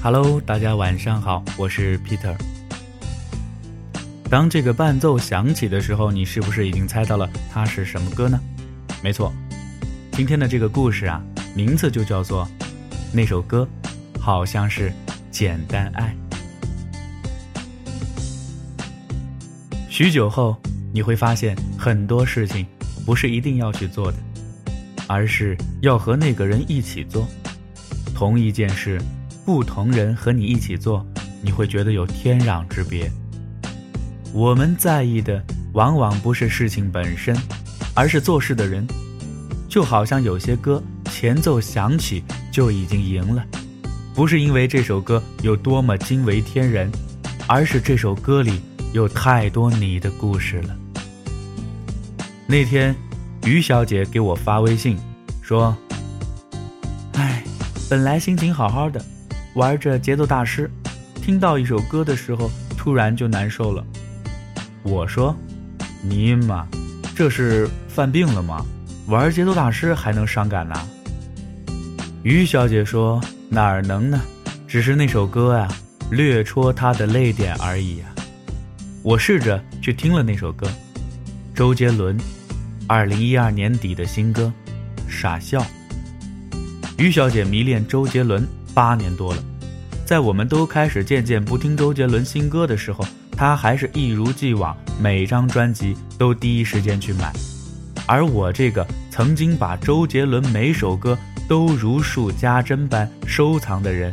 Hello，大家晚上好，我是 Peter。当这个伴奏响起的时候，你是不是已经猜到了它是什么歌呢？没错，今天的这个故事啊，名字就叫做那首歌，好像是《简单爱》。许久后，你会发现很多事情不是一定要去做的，而是要和那个人一起做。同一件事。不同人和你一起做，你会觉得有天壤之别。我们在意的往往不是事情本身，而是做事的人。就好像有些歌前奏响起就已经赢了，不是因为这首歌有多么惊为天人，而是这首歌里有太多你的故事了。那天，于小姐给我发微信，说：“哎，本来心情好好的。”玩着节奏大师，听到一首歌的时候，突然就难受了。我说：“尼玛，这是犯病了吗？玩节奏大师还能伤感呢？”于小姐说：“哪儿能呢？只是那首歌啊，略戳她的泪点而已啊。”我试着去听了那首歌，周杰伦，二零一二年底的新歌《傻笑》。于小姐迷恋周杰伦。八年多了，在我们都开始渐渐不听周杰伦新歌的时候，他还是一如既往，每张专辑都第一时间去买。而我这个曾经把周杰伦每首歌都如数家珍般收藏的人，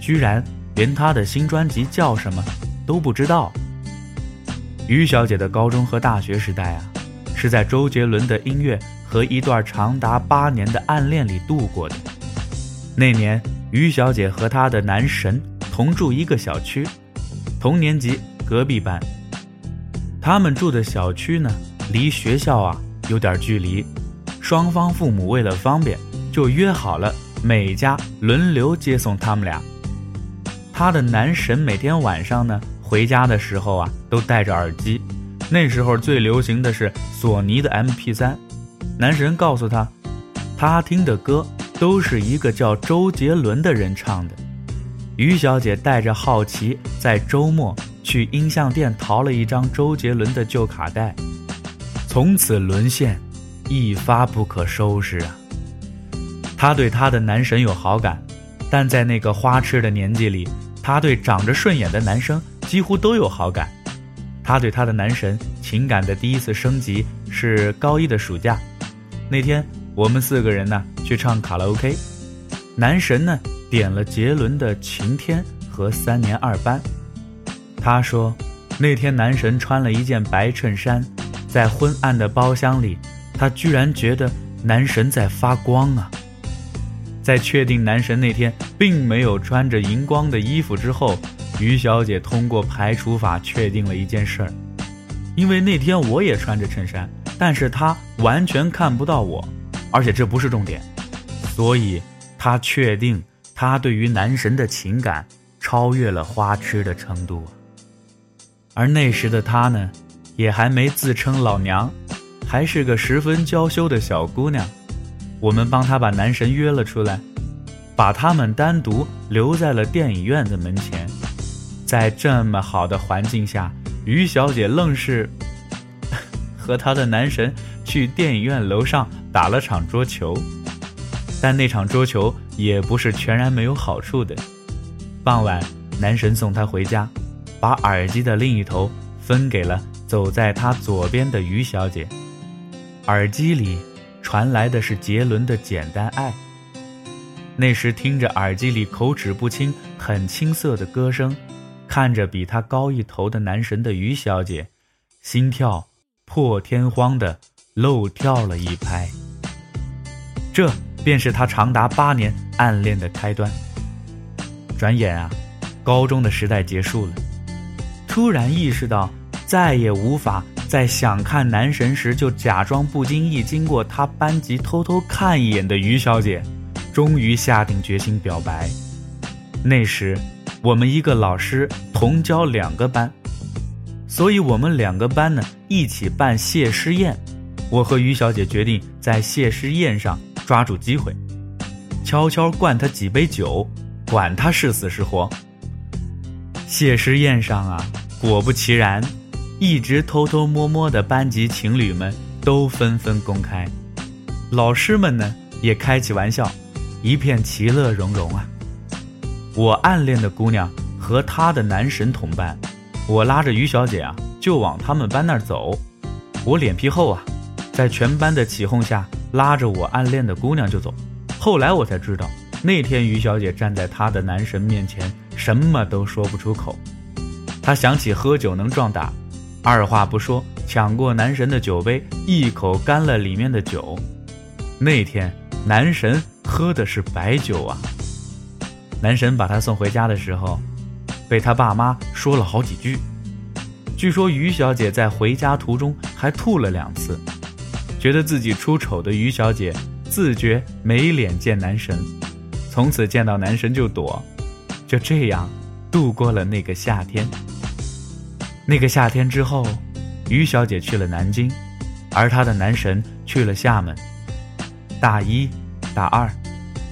居然连他的新专辑叫什么都不知道。于小姐的高中和大学时代啊，是在周杰伦的音乐和一段长达八年的暗恋里度过的。那年。于小姐和她的男神同住一个小区，同年级隔壁班。他们住的小区呢，离学校啊有点距离，双方父母为了方便，就约好了每家轮流接送他们俩。她的男神每天晚上呢回家的时候啊都戴着耳机，那时候最流行的是索尼的 MP3。男神告诉她，他听的歌。都是一个叫周杰伦的人唱的。于小姐带着好奇，在周末去音像店淘了一张周杰伦的旧卡带，从此沦陷，一发不可收拾啊！她对她的男神有好感，但在那个花痴的年纪里，她对长着顺眼的男生几乎都有好感。她对她的男神情感的第一次升级是高一的暑假，那天。我们四个人呢去唱卡拉 OK，男神呢点了杰伦的《晴天》和《三年二班》。他说，那天男神穿了一件白衬衫，在昏暗的包厢里，他居然觉得男神在发光啊。在确定男神那天并没有穿着荧光的衣服之后，于小姐通过排除法确定了一件事儿，因为那天我也穿着衬衫，但是他完全看不到我。而且这不是重点，所以他确定他对于男神的情感超越了花痴的程度。而那时的他呢，也还没自称老娘，还是个十分娇羞的小姑娘。我们帮他把男神约了出来，把他们单独留在了电影院的门前。在这么好的环境下，于小姐愣是 和她的男神去电影院楼上。打了场桌球，但那场桌球也不是全然没有好处的。傍晚，男神送她回家，把耳机的另一头分给了走在他左边的于小姐。耳机里传来的是杰伦的《简单爱》。那时听着耳机里口齿不清、很青涩的歌声，看着比他高一头的男神的于小姐，心跳破天荒的漏跳了一拍。这便是他长达八年暗恋的开端。转眼啊，高中的时代结束了。突然意识到再也无法在想看男神时就假装不经意经过他班级偷偷看一眼的于小姐，终于下定决心表白。那时，我们一个老师同教两个班，所以我们两个班呢一起办谢师宴。我和于小姐决定在谢师宴上。抓住机会，悄悄灌他几杯酒，管他是死是活。谢师宴上啊，果不其然，一直偷偷摸摸的班级情侣们都纷纷公开，老师们呢也开起玩笑，一片其乐融融啊。我暗恋的姑娘和她的男神同班，我拉着于小姐啊就往他们班那儿走，我脸皮厚啊，在全班的起哄下拉着我暗恋的姑娘就走。后来我才知道，那天于小姐站在她的男神面前，什么都说不出口。她想起喝酒能壮胆，二话不说抢过男神的酒杯，一口干了里面的酒。那天男神喝的是白酒啊。男神把她送回家的时候，被他爸妈说了好几句。据说于小姐在回家途中还吐了两次，觉得自己出丑的于小姐。自觉没脸见男神，从此见到男神就躲，就这样度过了那个夏天。那个夏天之后，于小姐去了南京，而她的男神去了厦门。大一、大二，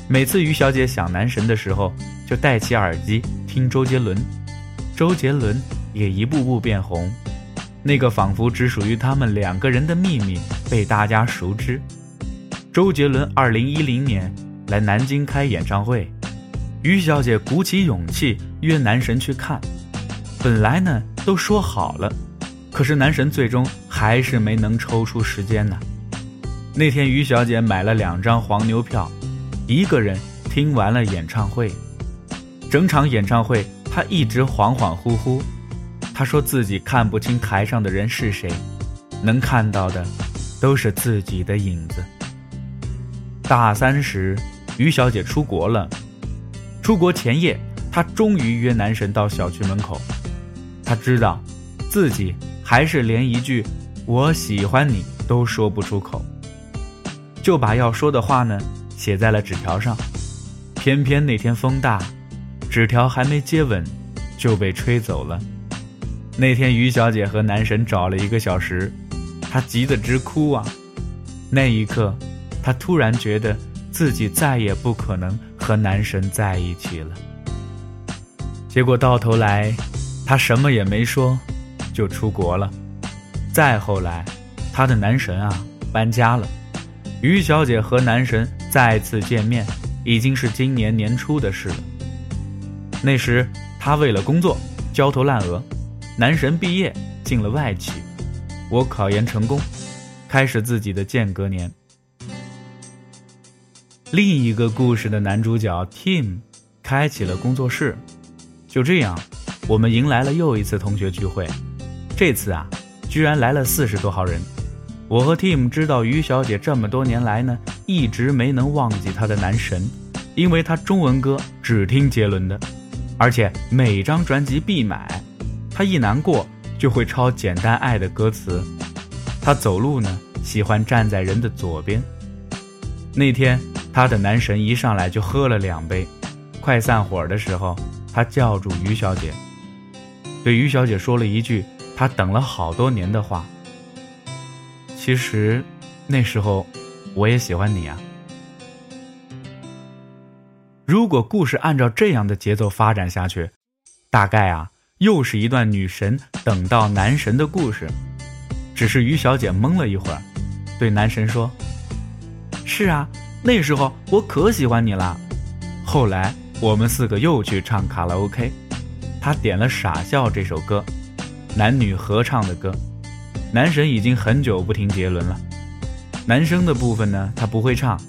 每次于小姐想男神的时候，就戴起耳机听周杰伦，周杰伦也一步步变红。那个仿佛只属于他们两个人的秘密被大家熟知。周杰伦二零一零年来南京开演唱会，于小姐鼓起勇气约男神去看。本来呢都说好了，可是男神最终还是没能抽出时间呢。那天于小姐买了两张黄牛票，一个人听完了演唱会。整场演唱会她一直恍恍惚惚，她说自己看不清台上的人是谁，能看到的都是自己的影子。大三时，于小姐出国了。出国前夜，她终于约男神到小区门口。她知道，自己还是连一句“我喜欢你”都说不出口，就把要说的话呢写在了纸条上。偏偏那天风大，纸条还没接吻，就被吹走了。那天，于小姐和男神找了一个小时，她急得直哭啊！那一刻。她突然觉得自己再也不可能和男神在一起了。结果到头来，她什么也没说，就出国了。再后来，她的男神啊搬家了，于小姐和男神再次见面，已经是今年年初的事了。那时她为了工作焦头烂额，男神毕业进了外企，我考研成功，开始自己的间隔年。另一个故事的男主角 Tim 开启了工作室，就这样，我们迎来了又一次同学聚会。这次啊，居然来了四十多号人。我和 Tim 知道于小姐这么多年来呢，一直没能忘记她的男神，因为她中文歌只听杰伦的，而且每张专辑必买。她一难过就会抄《简单爱》的歌词。她走路呢，喜欢站在人的左边。那天。他的男神一上来就喝了两杯，快散伙的时候，他叫住于小姐，对于小姐说了一句他等了好多年的话。其实，那时候我也喜欢你啊。如果故事按照这样的节奏发展下去，大概啊，又是一段女神等到男神的故事。只是于小姐懵了一会儿，对男神说：“是啊。”那时候我可喜欢你了，后来我们四个又去唱卡拉 OK，他点了《傻笑》这首歌，男女合唱的歌。男神已经很久不听杰伦了，男生的部分呢他不会唱，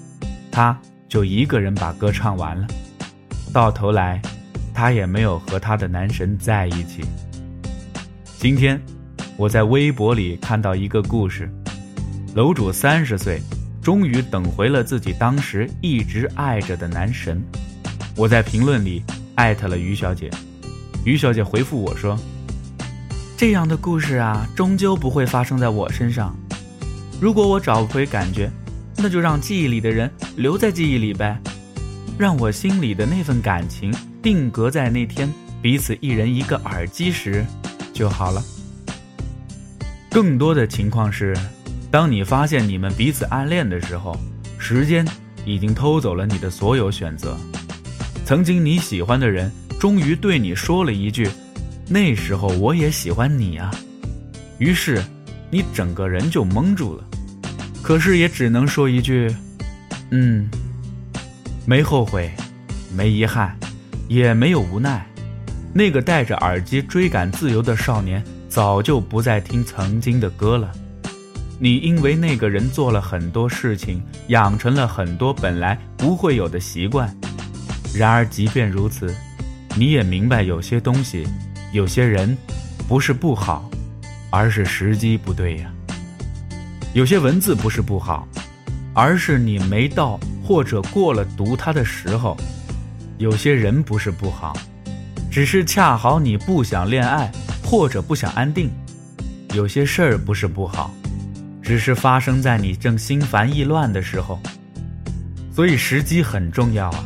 他就一个人把歌唱完了。到头来，他也没有和他的男神在一起。今天，我在微博里看到一个故事，楼主三十岁。终于等回了自己当时一直爱着的男神，我在评论里艾特了于小姐，于小姐回复我说：“这样的故事啊，终究不会发生在我身上。如果我找不回感觉，那就让记忆里的人留在记忆里呗，让我心里的那份感情定格在那天彼此一人一个耳机时就好了。更多的情况是。”当你发现你们彼此暗恋的时候，时间已经偷走了你的所有选择。曾经你喜欢的人，终于对你说了一句：“那时候我也喜欢你啊。”于是，你整个人就懵住了。可是也只能说一句：“嗯，没后悔，没遗憾，也没有无奈。”那个戴着耳机追赶自由的少年，早就不再听曾经的歌了。你因为那个人做了很多事情，养成了很多本来不会有的习惯。然而，即便如此，你也明白有些东西，有些人，不是不好，而是时机不对呀。有些文字不是不好，而是你没到或者过了读它的时候。有些人不是不好。只是恰好你不想恋爱，或者不想安定。有些事儿不是不好，只是发生在你正心烦意乱的时候。所以时机很重要啊，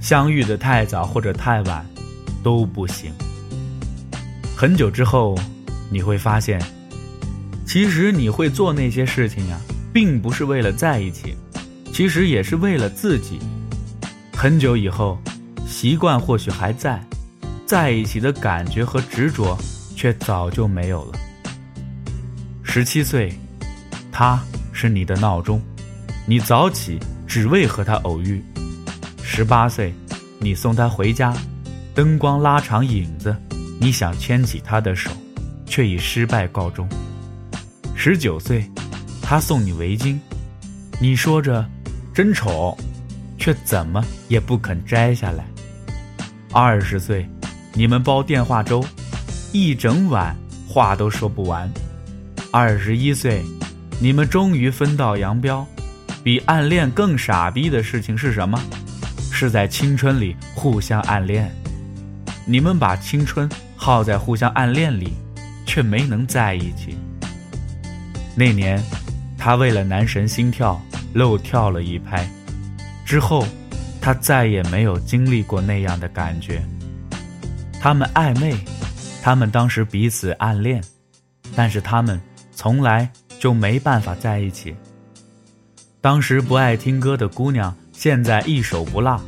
相遇的太早或者太晚都不行。很久之后，你会发现，其实你会做那些事情呀，并不是为了在一起，其实也是为了自己。很久以后，习惯或许还在。在一起的感觉和执着，却早就没有了。十七岁，他是你的闹钟，你早起只为和他偶遇。十八岁，你送他回家，灯光拉长影子，你想牵起他的手，却以失败告终。十九岁，他送你围巾，你说着真丑，却怎么也不肯摘下来。二十岁。你们煲电话粥，一整晚话都说不完。二十一岁，你们终于分道扬镳。比暗恋更傻逼的事情是什么？是在青春里互相暗恋。你们把青春耗在互相暗恋里，却没能在一起。那年，他为了男神心跳漏跳了一拍，之后，他再也没有经历过那样的感觉。他们暧昧，他们当时彼此暗恋，但是他们从来就没办法在一起。当时不爱听歌的姑娘，现在一首不落；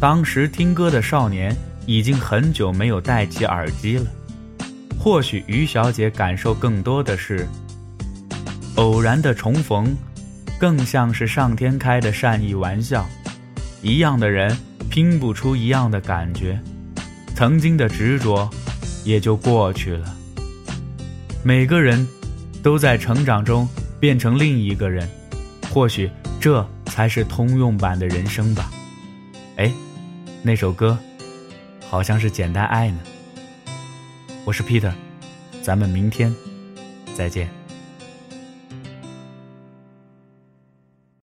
当时听歌的少年，已经很久没有戴起耳机了。或许于小姐感受更多的是，偶然的重逢，更像是上天开的善意玩笑。一样的人，拼不出一样的感觉。曾经的执着，也就过去了。每个人都在成长中变成另一个人，或许这才是通用版的人生吧。哎，那首歌好像是《简单爱》呢。我是 Peter，咱们明天再见。